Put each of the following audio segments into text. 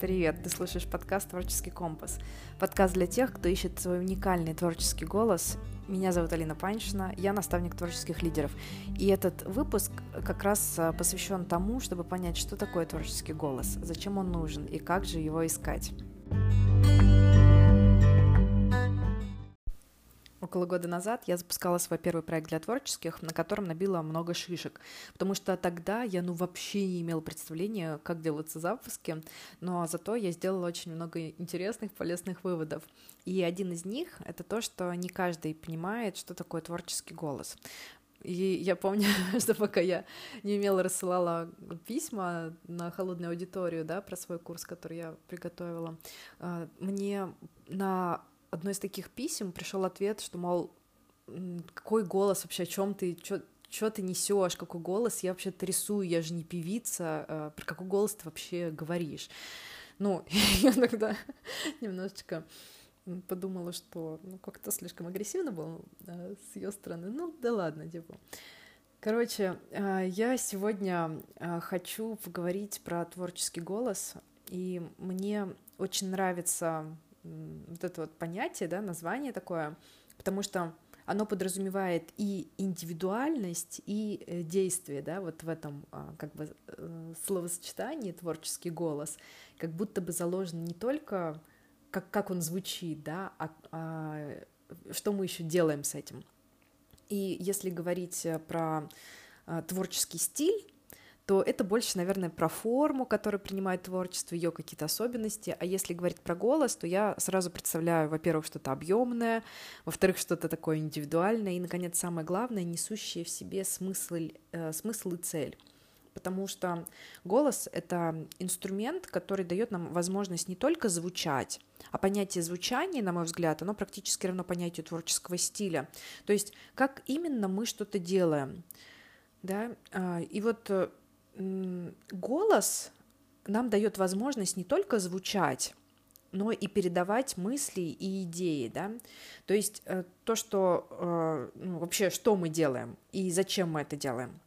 Привет, ты слушаешь подкаст «Творческий компас». Подкаст для тех, кто ищет свой уникальный творческий голос. Меня зовут Алина Паншина, я наставник творческих лидеров. И этот выпуск как раз а, посвящен тому, чтобы понять, что такое творческий голос, зачем он нужен и как же его искать. Около года назад я запускала свой первый проект для творческих, на котором набила много шишек, потому что тогда я ну вообще не имела представления, как делаются запуски, но зато я сделала очень много интересных, полезных выводов. И один из них — это то, что не каждый понимает, что такое творческий голос. И я помню, что пока я не умела рассылала письма на холодную аудиторию, да, про свой курс, который я приготовила, а, мне на одно из таких писем пришел ответ, что, мол, какой голос вообще, о чем ты, что ты несешь, какой голос, я вообще-то рисую, я же не певица, э, про какой голос ты вообще говоришь. Ну, я тогда немножечко подумала, что ну, как-то слишком агрессивно было да, с ее стороны. Ну, да ладно, типа. Короче, э, я сегодня э, хочу поговорить про творческий голос, и мне очень нравится вот это вот понятие, да, название такое, потому что оно подразумевает и индивидуальность, и э, действие, да, вот в этом а, как бы э, словосочетании творческий голос, как будто бы заложен не только как, как он звучит, да, а, а что мы еще делаем с этим. И если говорить э, про а, творческий стиль, то это больше, наверное, про форму, которую принимает творчество, ее какие-то особенности. А если говорить про голос, то я сразу представляю, во-первых, что-то объемное, во-вторых, что-то такое индивидуальное, и, наконец, самое главное, несущее в себе смысл, э, смысл и цель. Потому что голос — это инструмент, который дает нам возможность не только звучать, а понятие звучания, на мой взгляд, оно практически равно понятию творческого стиля. То есть как именно мы что-то делаем. Да? А, и вот э, голос нам дает возможность не только звучать, но и передавать мысли и идеи, да, то есть э, то, что э, ну, вообще, что мы делаем и зачем мы это делаем.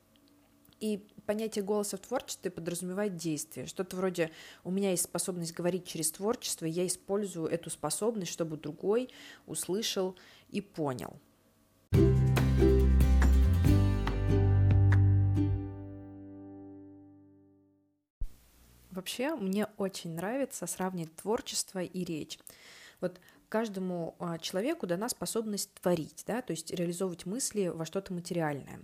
И понятие голоса в творчестве подразумевает действие, что-то вроде «у меня есть способность говорить через творчество, я использую эту способность, чтобы другой услышал и понял». Вообще, мне очень нравится сравнивать творчество и речь. Вот каждому а, человеку дана способность творить, да, то есть реализовывать мысли во что-то материальное.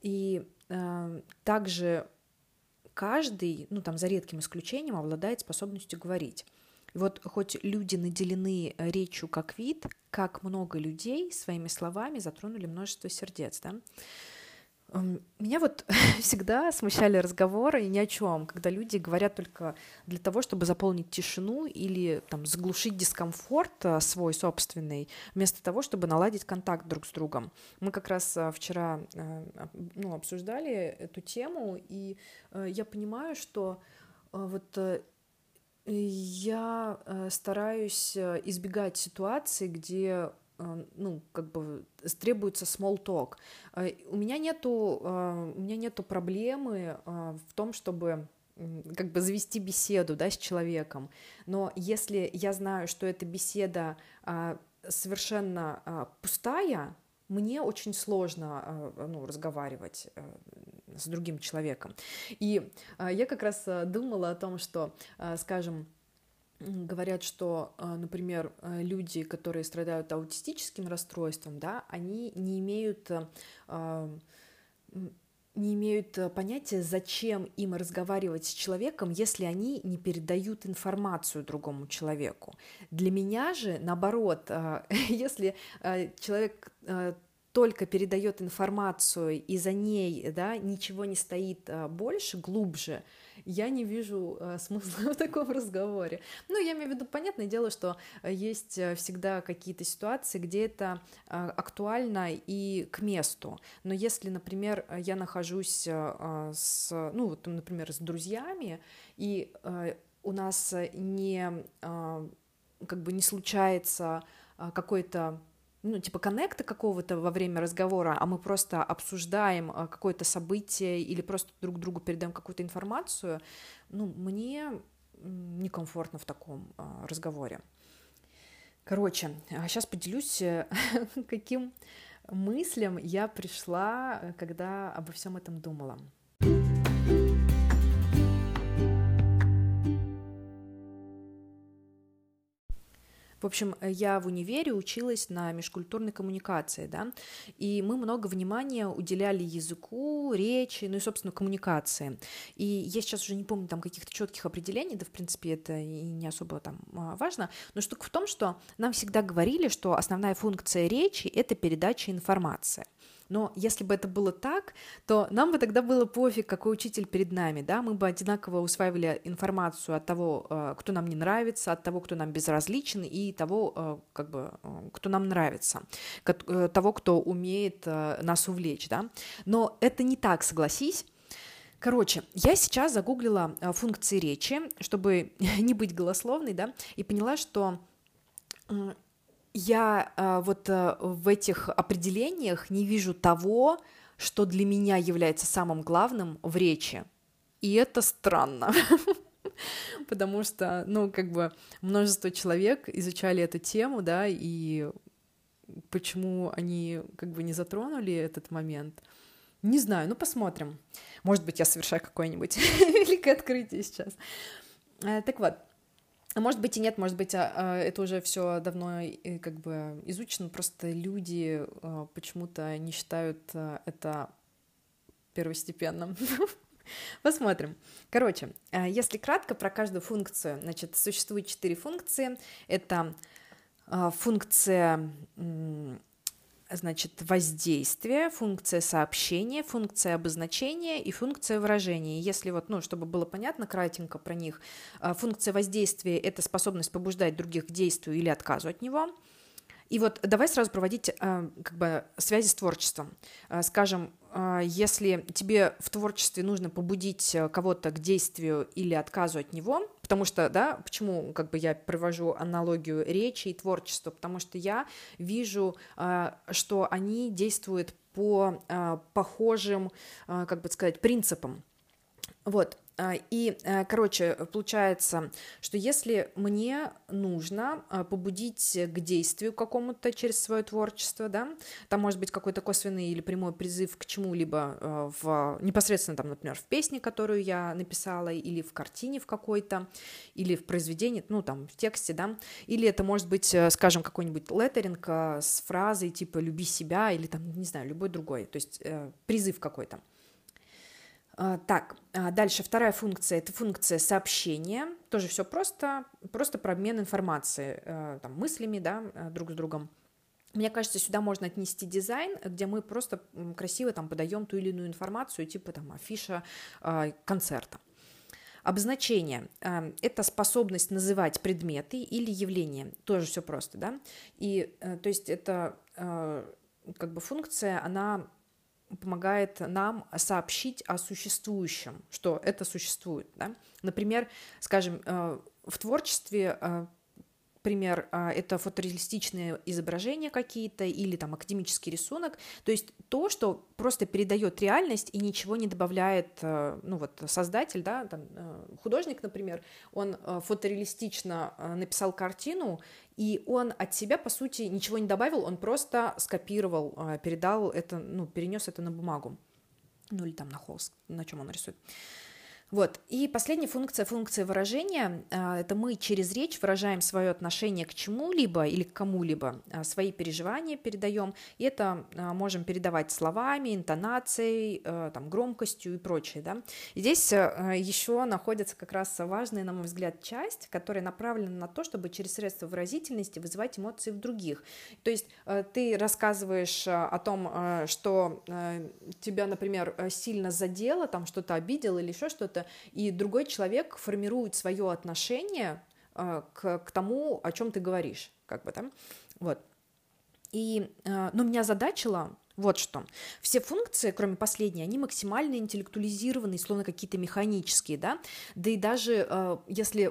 И э, также каждый, ну там за редким исключением, обладает способностью говорить. И вот хоть люди наделены речью как вид, как много людей своими словами затронули множество сердец, да. Меня вот всегда смущали разговоры ни о чем, когда люди говорят только для того, чтобы заполнить тишину или там заглушить дискомфорт а, свой собственный, вместо того, чтобы наладить контакт друг с другом. Мы как раз а, вчера а, ну, обсуждали эту тему, и я понимаю, что вот э, я стараюсь избегать ситуации, где ну, как бы требуется small talk. А, у меня нету, а, у меня нету проблемы в том, чтобы как бы завести беседу, да, с человеком. Но если я знаю, что эта беседа совершенно пустая, мне очень сложно ну, разговаривать с другим человеком. И я как раз думала о том, что, скажем, говорят, что, а, например, а, люди, которые страдают аутистическим расстройством, да, они не имеют а, не имеют понятия, зачем им разговаривать с человеком, если они не передают информацию другому человеку. Для меня же, наоборот, если человек только передает информацию, и за ней да, ничего не стоит больше, глубже, я не вижу э, смысла в таком разговоре. Ну, я имею в виду, понятное дело, что э, есть э, всегда какие-то ситуации, где это актуально и к месту. Но если, например, я нахожусь с, ну, вот, например, с друзьями, и у нас не, как бы не случается какой-то ну, типа коннекта какого-то во время разговора, а мы просто обсуждаем а, какое-то событие или просто друг другу передаем какую-то информацию, ну, мне некомфортно в таком а, разговоре. Короче, сейчас а поделюсь, э, каким мыслям я пришла, э, когда обо всем этом думала. В общем, я в универе училась на межкультурной коммуникации, да, и мы много внимания уделяли языку, речи, ну и, собственно, коммуникации. И я сейчас уже не помню там каких-то четких определений, да, в принципе, это и не особо там а, важно, но штука в том, что нам всегда говорили, что основная функция речи — это передача информации. Но если бы это было так, то нам бы тогда было пофиг, какой учитель перед нами, да, мы бы одинаково усваивали информацию от того, э, кто нам не нравится, от того, кто нам безразличен, и того, э, как бы, э, кто нам нравится, того, кто умеет нас увлечь, да. Но это не так, согласись. Короче, я сейчас загуглила функции речи, чтобы не быть голословной, да, и поняла, что я э, вот э, в этих определениях не вижу того, что для меня является самым главным в речи. И это странно. Потому что, ну, как бы множество человек изучали эту тему, да, и почему они как бы не затронули этот момент, не знаю, ну посмотрим. Может быть, я совершаю какое-нибудь великое открытие сейчас. Э, так вот, может быть и нет, может быть, а, а, это уже все давно как бы изучено, просто люди а, почему-то не считают а, это первостепенным. Посмотрим. Короче, а, если кратко про каждую функцию, значит, существует четыре функции. Это а, функция значит, воздействие, функция сообщения, функция обозначения и функция выражения. Если вот, ну, чтобы было понятно кратенько про них, а, функция воздействия — это способность побуждать других к действию или отказу от него — и вот давай сразу проводить э, как бы связи с творчеством. Э, скажем, э, если тебе в творчестве нужно побудить кого-то к действию или отказу от него, потому что, да, почему как бы я привожу аналогию речи и творчества, потому что я вижу, что они действуют по похожим, как бы сказать, принципам. Вот, и, э, короче, получается, что если мне нужно а, побудить к действию какому-то через свое творчество, да, там может быть какой-то косвенный или прямой призыв к чему-либо э, в, непосредственно, там, например, в песне, которую я написала, или в картине в какой-то, или в произведении, ну, там, в тексте, да, или это может быть, э, скажем, какой-нибудь леттеринг с фразой типа «люби себя» или там, не знаю, любой другой, то есть призыв какой-то. А, так, а дальше вторая функция – это функция сообщения. Тоже все просто, просто про обмен информацией, э, там, мыслями да, э, друг с другом. Мне кажется, сюда можно отнести дизайн, где мы просто красиво там подаем ту или иную информацию, типа там афиша э, концерта. Обозначение – это способность называть предметы или явления. Тоже все просто, да. И то есть это как бы функция, она помогает нам сообщить о существующем, что это существует. Да? Например, скажем, э, в творчестве э, пример, э, это фотореалистичные изображения какие-то или там академический рисунок, то есть то, что просто передает реальность и ничего не добавляет, ну вот создатель, да, там, художник, например, он фотореалистично написал картину, и он от себя, по сути, ничего не добавил, он просто скопировал, а, передал это, ну, перенес это на бумагу. Ну или там на холст, на чем он рисует. Вот. И последняя функция, функция выражения, а, это мы через речь выражаем свое отношение к чему-либо или к кому-либо, а, свои переживания передаем, и это а, можем передавать словами, интонацией, там, громкостью и прочее. Да? Здесь еще находится как раз важная, на мой взгляд, часть, которая направлена на то, чтобы через средства выразительности вызывать эмоции в других. То есть ты рассказываешь о том, что тебя, например, сильно задело, там что-то обидел или еще что-то, что-то, и другой человек формирует свое отношение э, к, к тому, о чем ты говоришь, как бы там, вот. И, э, ну, меня задачило вот что. Все функции, кроме последней, они максимально интеллектуализированы, словно какие-то механические, да. Да и даже э, если,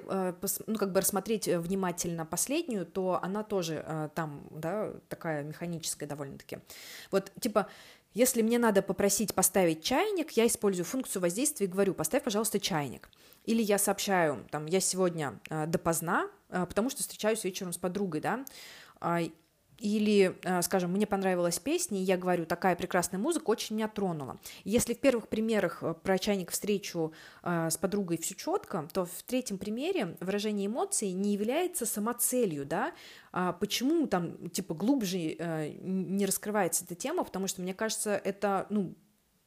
ну, как бы рассмотреть внимательно последнюю, то она тоже там, да, такая механическая довольно-таки. Вот, типа, Если мне надо попросить поставить чайник, я использую функцию воздействия и говорю, поставь, пожалуйста, чайник. Или я сообщаю, там, я сегодня э, допоздна, э, потому что встречаюсь вечером с подругой, да, э, или, э, скажем, мне понравилась песня, и я говорю, такая прекрасная музыка очень меня тронула. Если в первых примерах э, про чайник встречу э, с подругой все четко, то в третьем примере выражение эмоций не является самоцелью, да, а почему там, типа, глубже не раскрывается эта тема, потому что, мне кажется, это, ну,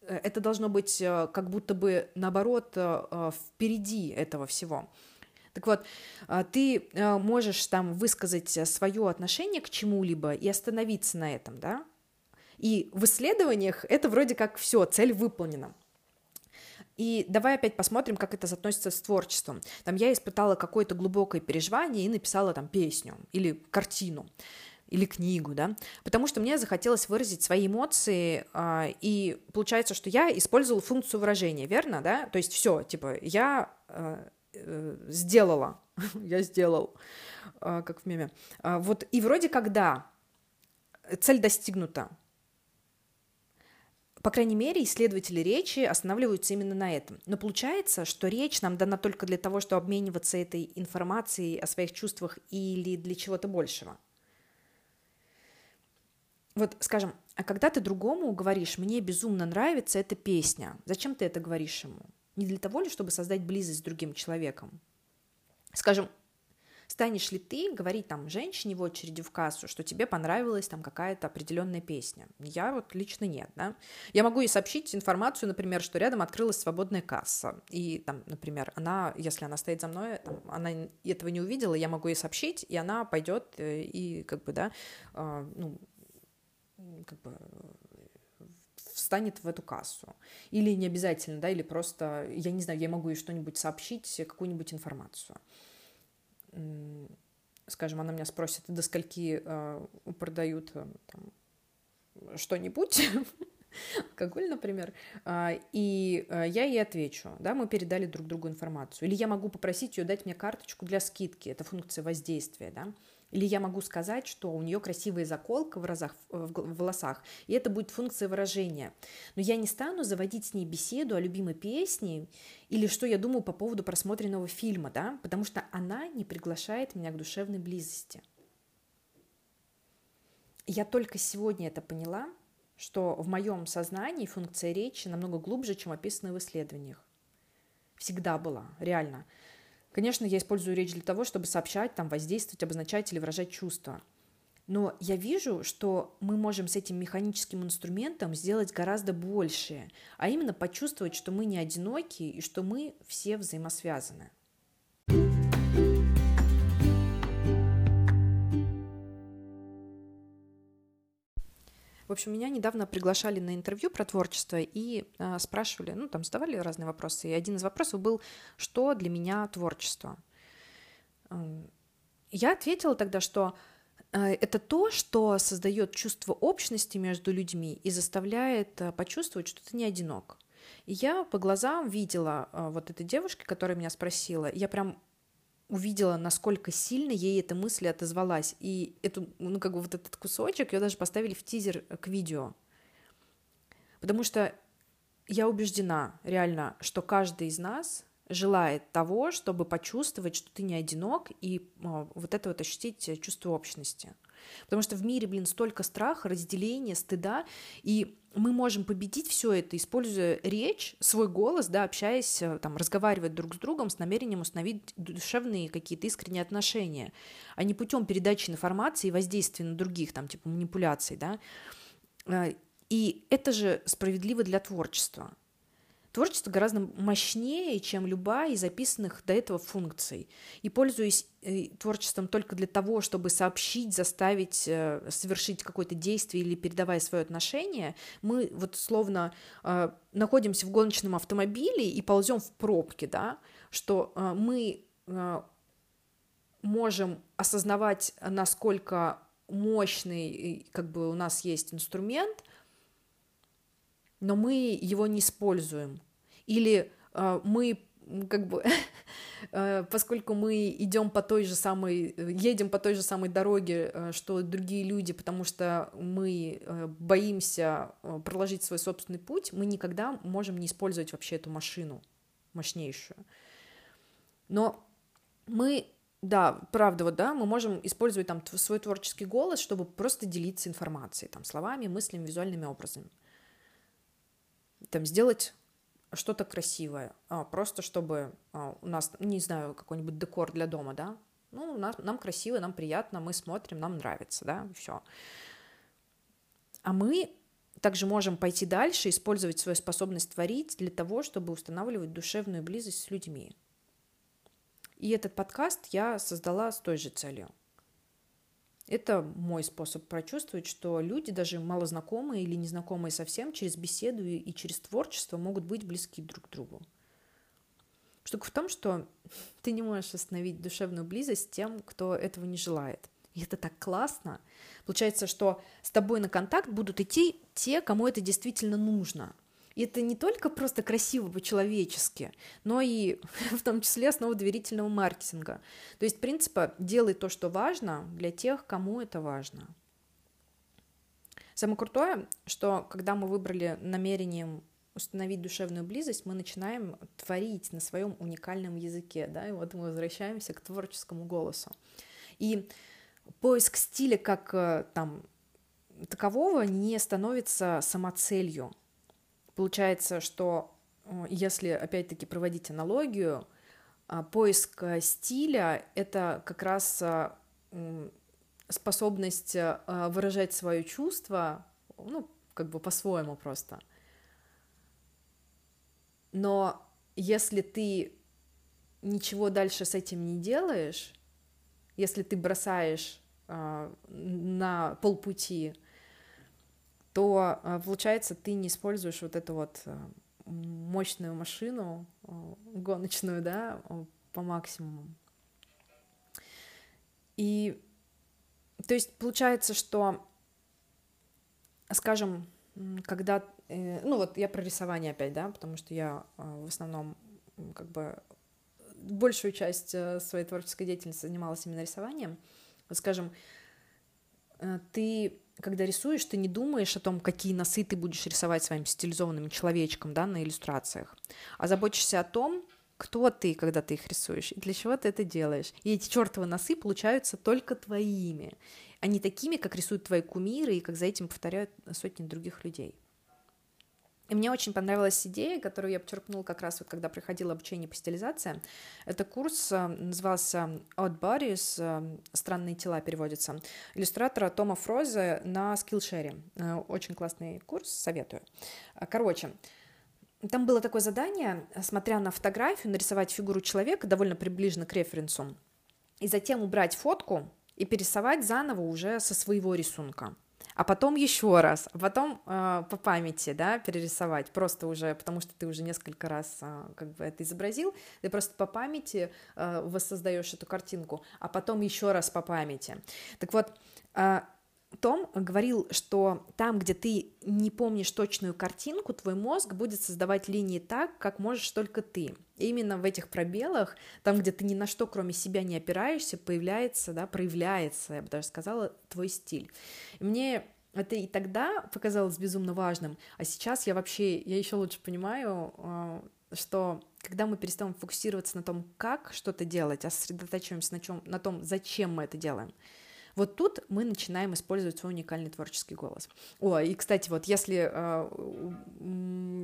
это должно быть как будто бы, наоборот, впереди этого всего. Так вот, а, ты а, можешь там высказать свое отношение к чему-либо и остановиться на этом, да? И в исследованиях это вроде как все, цель выполнена. И давай опять посмотрим, как это соотносится с творчеством. Там я испытала какое-то глубокое переживание и написала там песню или картину или книгу, да, потому что мне захотелось выразить свои эмоции, а, и получается, что я использовала функцию выражения, верно, да, то есть все, типа, я Э, сделала, я сделал, а, как в меме. А, вот и вроде когда цель достигнута, по крайней мере, исследователи речи останавливаются именно на этом. Но получается, что речь нам дана только для того, чтобы обмениваться этой информацией о своих чувствах или для чего-то большего. Вот, скажем, а когда ты другому говоришь, мне безумно нравится эта песня, зачем ты это говоришь ему? Не для того ли, чтобы создать близость с другим человеком? Скажем, станешь ли ты говорить там женщине в очереди в кассу, что тебе понравилась там какая-то определенная песня? Я вот лично нет, да. Я могу ей сообщить информацию, например, что рядом открылась свободная касса, и там, например, она, если она стоит за мной, там, она этого не увидела, я могу ей сообщить, и она пойдет э, и как бы, да, э, ну, как бы встанет в эту кассу. Или не обязательно, да, или просто, я не знаю, я могу ей что-нибудь сообщить, какую-нибудь информацию. Скажем, она меня спросит, до скольки э, продают э, там, что-нибудь, алкоголь, например, э, и э, я ей отвечу, да, мы передали друг другу информацию. Или я могу попросить ее дать мне карточку для скидки, это функция воздействия, да, или я могу сказать, что у нее красивая заколка в, разах, в волосах, и это будет функция выражения. Но я не стану заводить с ней беседу о любимой песне или что я думаю по поводу просмотренного фильма, да, потому что она не приглашает меня к душевной близости. Я только сегодня это поняла, что в моем сознании функция речи намного глубже, чем описано в исследованиях. Всегда была, реально. Конечно, я использую речь для того, чтобы сообщать, там, воздействовать, обозначать или выражать чувства. Но я вижу, что мы можем с этим механическим инструментом сделать гораздо больше, а именно почувствовать, что мы не одиноки и что мы все взаимосвязаны. В общем, меня недавно приглашали на интервью про творчество и э, спрашивали, ну, там задавали разные вопросы. И один из вопросов был, что для меня творчество? Я ответила тогда, что э, это то, что создает чувство общности между людьми и заставляет э, почувствовать, что ты не одинок. И я по глазам видела э, вот этой девушки, которая меня спросила, я прям увидела, насколько сильно ей эта мысль отозвалась. И эту, ну, как бы вот этот кусочек ее даже поставили в тизер к видео. Потому что я убеждена реально, что каждый из нас желает того, чтобы почувствовать, что ты не одинок, и а, вот это вот ощутить чувство общности. Потому что в мире, блин, столько страха, разделения, стыда, и мы можем победить все это, используя речь, свой голос, да, общаясь, э, там, разговаривать друг с другом с намерением установить душевные какие-то искренние отношения, а не путем передачи информации и воздействия на других, там, типа манипуляций, да. Э, и это же справедливо для творчества. Творчество гораздо мощнее, чем любая из записанных до этого функций. И пользуясь э, творчеством только для того, чтобы сообщить, заставить э, совершить какое-то действие или передавая свое отношение, мы вот словно э, находимся в гоночном автомобиле и ползем в пробке, да, что мы можем осознавать, насколько мощный как бы у нас есть инструмент, но мы его не используем. Или э, мы как бы, э, поскольку мы идем по той же самой, едем по той же самой дороге, э, что другие люди, потому что мы боимся проложить свой собственный путь, мы никогда можем не использовать вообще эту машину мощнейшую. Но мы да, правда, вот, да, мы можем использовать там свой творческий голос, чтобы просто делиться информацией, там, словами, мыслями, визуальными образами. Там, сделать что-то красивое, а, просто чтобы а, у нас, не знаю, какой-нибудь декор для дома, да, ну, нас, нам красиво, нам приятно, мы смотрим, нам нравится, да, все. А мы также можем пойти дальше, использовать свою способность творить для того, чтобы устанавливать душевную близость с людьми. И этот подкаст я создала с той же целью. Это мой способ прочувствовать, что люди, даже малознакомые или незнакомые совсем, через беседу и через творчество могут быть близки друг к другу. Штука в том, что ты не можешь остановить душевную близость тем, кто этого не желает. И это так классно. Получается, что с тобой на контакт будут идти те, кому это действительно нужно – и это не только просто красиво по-человечески, но и в том числе основа доверительного маркетинга. То есть принципа «делай то, что важно для тех, кому это важно». Самое крутое, что когда мы выбрали намерением установить душевную близость, мы начинаем творить на своем уникальном языке, да, и вот мы возвращаемся к творческому голосу. И поиск стиля как э, там такового не становится самоцелью. Получается, что э, если опять-таки проводить аналогию, а, поиск э, стиля — это как раз э, способность выражать свое чувство, ну, как бы по-своему просто. Но если ты ничего дальше с этим не делаешь, если ты бросаешь э, на полпути, то а, получается ты не используешь вот эту вот а, мощную машину а, гоночную, да, по максимуму. И то есть получается, что, скажем, когда, э, ну вот я про рисование опять, да, потому что я в основном как бы большую часть э, своей творческой деятельности занималась именно рисованием. Вот, скажем, э, ты когда рисуешь, ты не думаешь о том, какие носы ты будешь рисовать своим стилизованным человечком, да, на иллюстрациях, а заботишься о том, кто ты, когда ты их рисуешь, и для чего ты это делаешь. И эти чертовы носы получаются только твоими, а не такими, как рисуют твои кумиры и как за этим повторяют сотни других людей. И мне очень понравилась идея, которую я почерпнула как раз вот когда проходила обучение по стилизации. Это курс э, назывался Odd Bodies, э, странные тела переводится, иллюстратора Тома Фрозе на Skillshare. Э, очень классный курс, советую. Короче, там было такое задание, смотря на фотографию, нарисовать фигуру человека довольно приближенно к референсу, и затем убрать фотку и перерисовать заново уже со своего рисунка а потом еще раз, а потом э, по памяти, да, перерисовать, просто уже, потому что ты уже несколько раз э, как бы это изобразил, ты просто по памяти э, воссоздаешь эту картинку, а потом еще раз по памяти. Так вот, э, том говорил, что там, где ты не помнишь точную картинку, твой мозг будет создавать линии так, как можешь только ты. И именно в этих пробелах, там, где ты ни на что, кроме себя, не опираешься, появляется, да, проявляется, я бы даже сказала, твой стиль. И мне это и тогда показалось безумно важным, а сейчас я вообще, я еще лучше понимаю, а, что когда мы перестаем фокусироваться на том, как что-то делать, а сосредотачиваемся на, чем, на том, зачем мы это делаем, вот тут мы начинаем использовать свой уникальный творческий голос. О, и, кстати, вот если, а,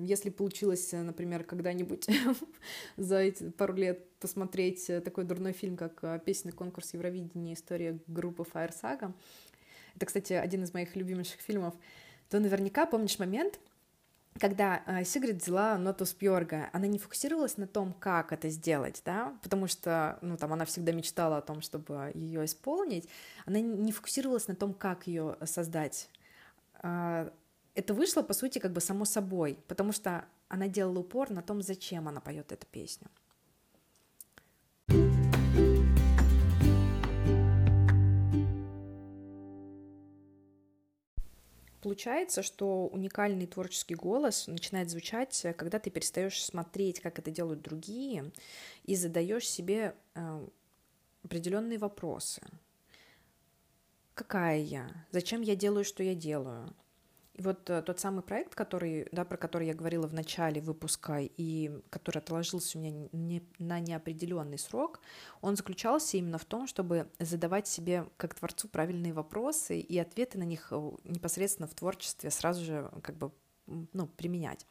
если получилось, например, когда-нибудь за эти пару лет посмотреть такой дурной фильм, как а, «Песенный конкурс Евровидения. История группы Fire Saga», это, кстати, один из моих любимейших фильмов, то наверняка помнишь момент, когда э, Сигрид взяла ноту Спьорга, она не фокусировалась на том, как это сделать, да, потому что, ну, там, она всегда мечтала о том, чтобы ее исполнить, она не фокусировалась на том, как ее создать. Э, это вышло, по сути, как бы само собой, потому что она делала упор на том, зачем она поет эту песню. Получается, что уникальный творческий голос начинает звучать, когда ты перестаешь смотреть, как это делают другие, и задаешь себе э, определенные вопросы. Какая я? Зачем я делаю, что я делаю? И вот э, тот самый проект, который, да, про который я говорила в начале выпуска и который отложился у меня не, на неопределенный срок, он заключался именно в том, чтобы задавать себе как творцу правильные вопросы и ответы на них э, непосредственно в творчестве сразу же как бы ну, применять.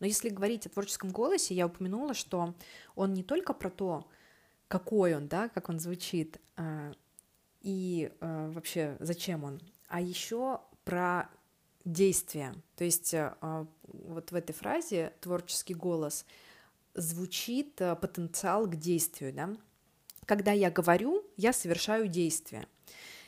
Но если говорить о творческом голосе, я упомянула, что он не только про то, какой он, да, как он звучит, э, и вообще зачем он, а еще про действия. То есть э, а, вот в этой фразе творческий голос звучит э, потенциал к действию, да. Когда я говорю, я совершаю действие.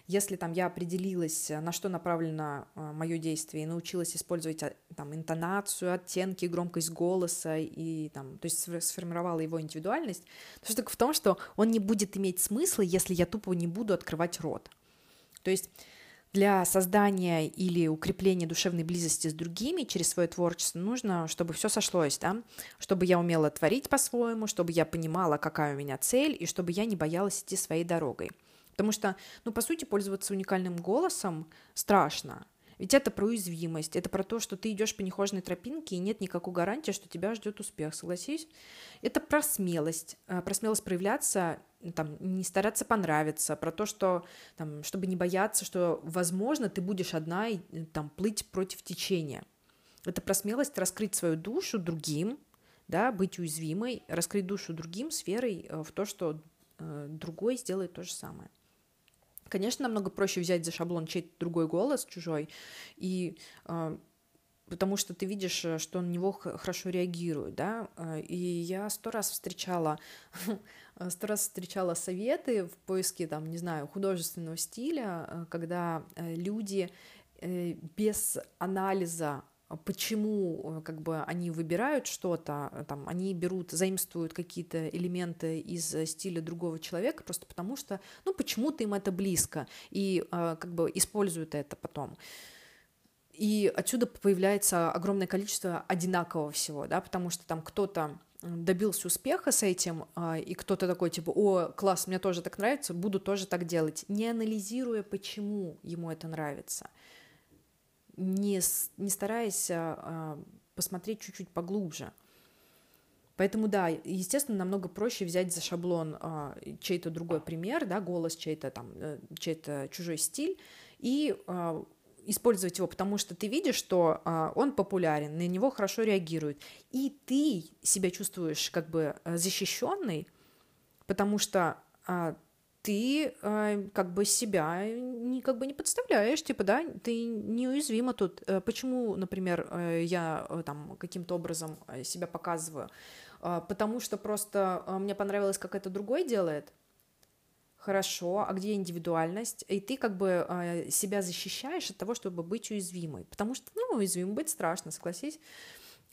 Если там я определилась, на что направлено э, мое действие, и научилась использовать там интонацию, оттенки, громкость голоса и там, то есть сформировала его индивидуальность, то штука в том, что он не будет иметь смысла, если я тупо не буду открывать рот. То есть для создания или укрепления душевной близости с другими через свое творчество нужно, чтобы все сошлось, да, чтобы я умела творить по-своему, чтобы я понимала, какая у меня цель, и чтобы я не боялась идти своей дорогой. Потому что, ну, по сути, пользоваться уникальным голосом страшно. Ведь это про уязвимость, это про то, что ты идешь по нехоженной тропинке, и нет никакой гарантии, что тебя ждет успех, согласись? Это про смелость, э, про смелость проявляться, там, не стараться понравиться, про то, что, там, чтобы не бояться, что, возможно, ты будешь одна и э, там, плыть против течения. Это про смелость раскрыть свою душу другим, да, быть уязвимой, раскрыть душу другим сферой э, в то, что другой сделает то же самое. Конечно, намного проще взять за шаблон чей-то другой голос, чужой, и э, потому что ты видишь, э, что на него хорошо реагирует, да, э, и я сто раз встречала, сто раз встречала советы в поиске, там, не знаю, художественного стиля, э, когда люди без анализа а почему э, как бы они выбирают что-то, э, там, они берут, заимствуют какие-то элементы из э, стиля другого человека, просто потому что, ну, почему-то им это близко, и как бы используют это потом. И отсюда появляется огромное количество одинакового всего, да, потому что там кто-то добился успеха с этим, и кто-то такой, типа, о, класс, мне тоже так нравится, буду тоже так делать, не анализируя, почему ему это нравится не, не стараясь а, посмотреть чуть-чуть поглубже. Поэтому, да, естественно, намного проще взять за шаблон а, чей-то другой пример, да, голос чей-то там, э, чей-то чужой стиль, и а, использовать его, потому что ты видишь, что а, он популярен, на него хорошо реагируют, и ты себя чувствуешь как бы э, защищенный, потому что а, ты э, как бы себя не, как бы не подставляешь, типа, да, ты неуязвима тут. Э, почему, например, э, я э, там каким-то образом себя показываю? Потому что просто мне понравилось, как это другой делает. Хорошо, а где индивидуальность? И ты как бы э, себя защищаешь от того, чтобы быть уязвимой. Потому что, ну, уязвимым быть страшно, согласись.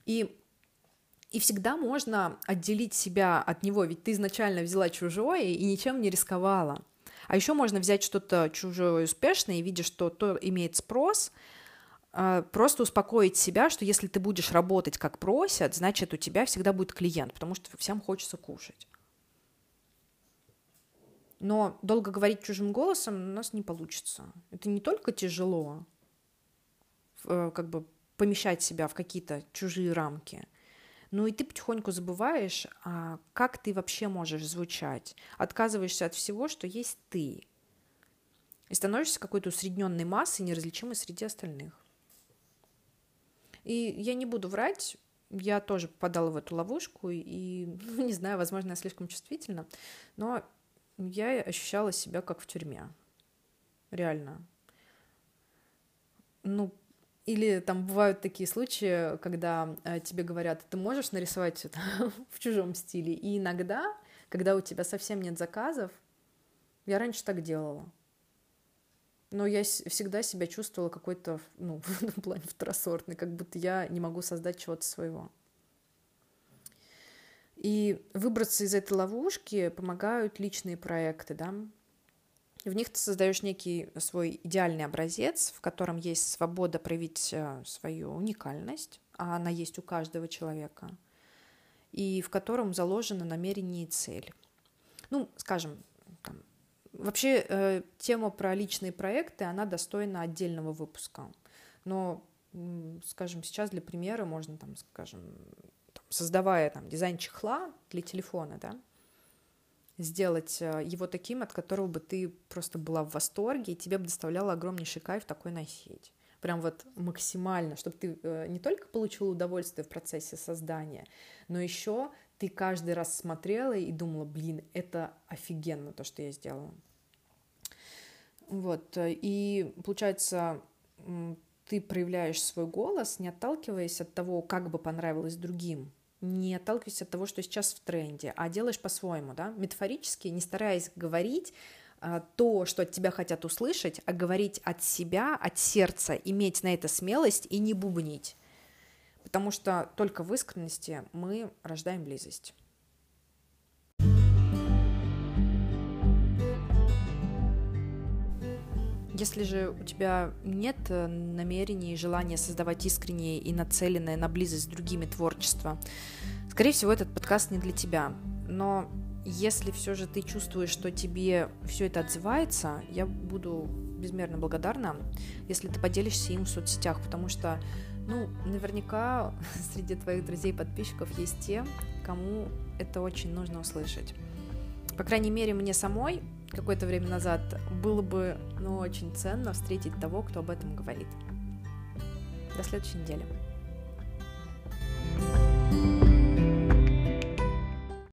И и всегда можно отделить себя от него, ведь ты изначально взяла чужое и ничем не рисковала. А еще можно взять что-то чужое успешное и видя, что то имеет спрос, а, просто успокоить себя, что если ты будешь работать как просят, значит у тебя всегда будет клиент, потому что всем хочется кушать. Но долго говорить чужим голосом у нас не получится. Это не только тяжело, э, как бы помещать себя в какие-то чужие рамки, ну и ты потихоньку забываешь, а как ты вообще можешь звучать. Отказываешься от всего, что есть ты. И становишься какой-то усредненной массой, неразличимой среди остальных. И я не буду врать, я тоже попадала в эту ловушку, и, ну, не знаю, возможно, я слишком чувствительна, но я ощущала себя как в тюрьме. Реально. Ну, или там бывают такие случаи, когда э, тебе говорят, ты можешь нарисовать это в чужом стиле. И иногда, когда у тебя совсем нет заказов, я раньше так делала. Но я всегда себя чувствовала какой-то, ну, в плане второсортной, как будто я не могу создать чего-то своего. И выбраться из этой ловушки помогают личные проекты, да, В них ты создаешь некий свой идеальный образец, в котором есть свобода проявить э, свою уникальность, а она есть у каждого человека, и в котором заложено намерение и цель. Ну, скажем, там, вообще э, тема про личные проекты, она достойна отдельного выпуска. Но, скажем, сейчас для примера можно, там, скажем, там, создавая там, дизайн чехла для телефона, да, сделать э, его таким, от которого бы ты просто была в восторге, и тебе бы доставляло огромнейший кайф такой носить. Прям вот максимально, чтобы ты э, не только получила удовольствие в процессе создания, но еще ты каждый раз смотрела и думала, блин, это офигенно то, что я сделала. Вот, э, и получается, ты проявляешь свой голос, не отталкиваясь от того, как бы понравилось другим, не отталкивайся от того, что сейчас в тренде, а делаешь по-своему, да, метафорически, не стараясь говорить а, то, что от тебя хотят услышать, а говорить от себя, от сердца, иметь на это смелость и не бубнить. Потому что только в искренности мы рождаем близость. Если же у тебя нет э, намерений и желания создавать искреннее и нацеленное на близость с другими творчество, скорее всего, этот подкаст не для тебя. Но если все же ты чувствуешь, что тебе все это отзывается, я буду безмерно благодарна, если ты поделишься им в соцсетях, потому что, ну, наверняка среди твоих друзей и подписчиков есть те, кому это очень нужно услышать. По крайней мере, мне самой какое-то время назад, было бы ну, очень ценно встретить того, кто об этом говорит. До следующей недели.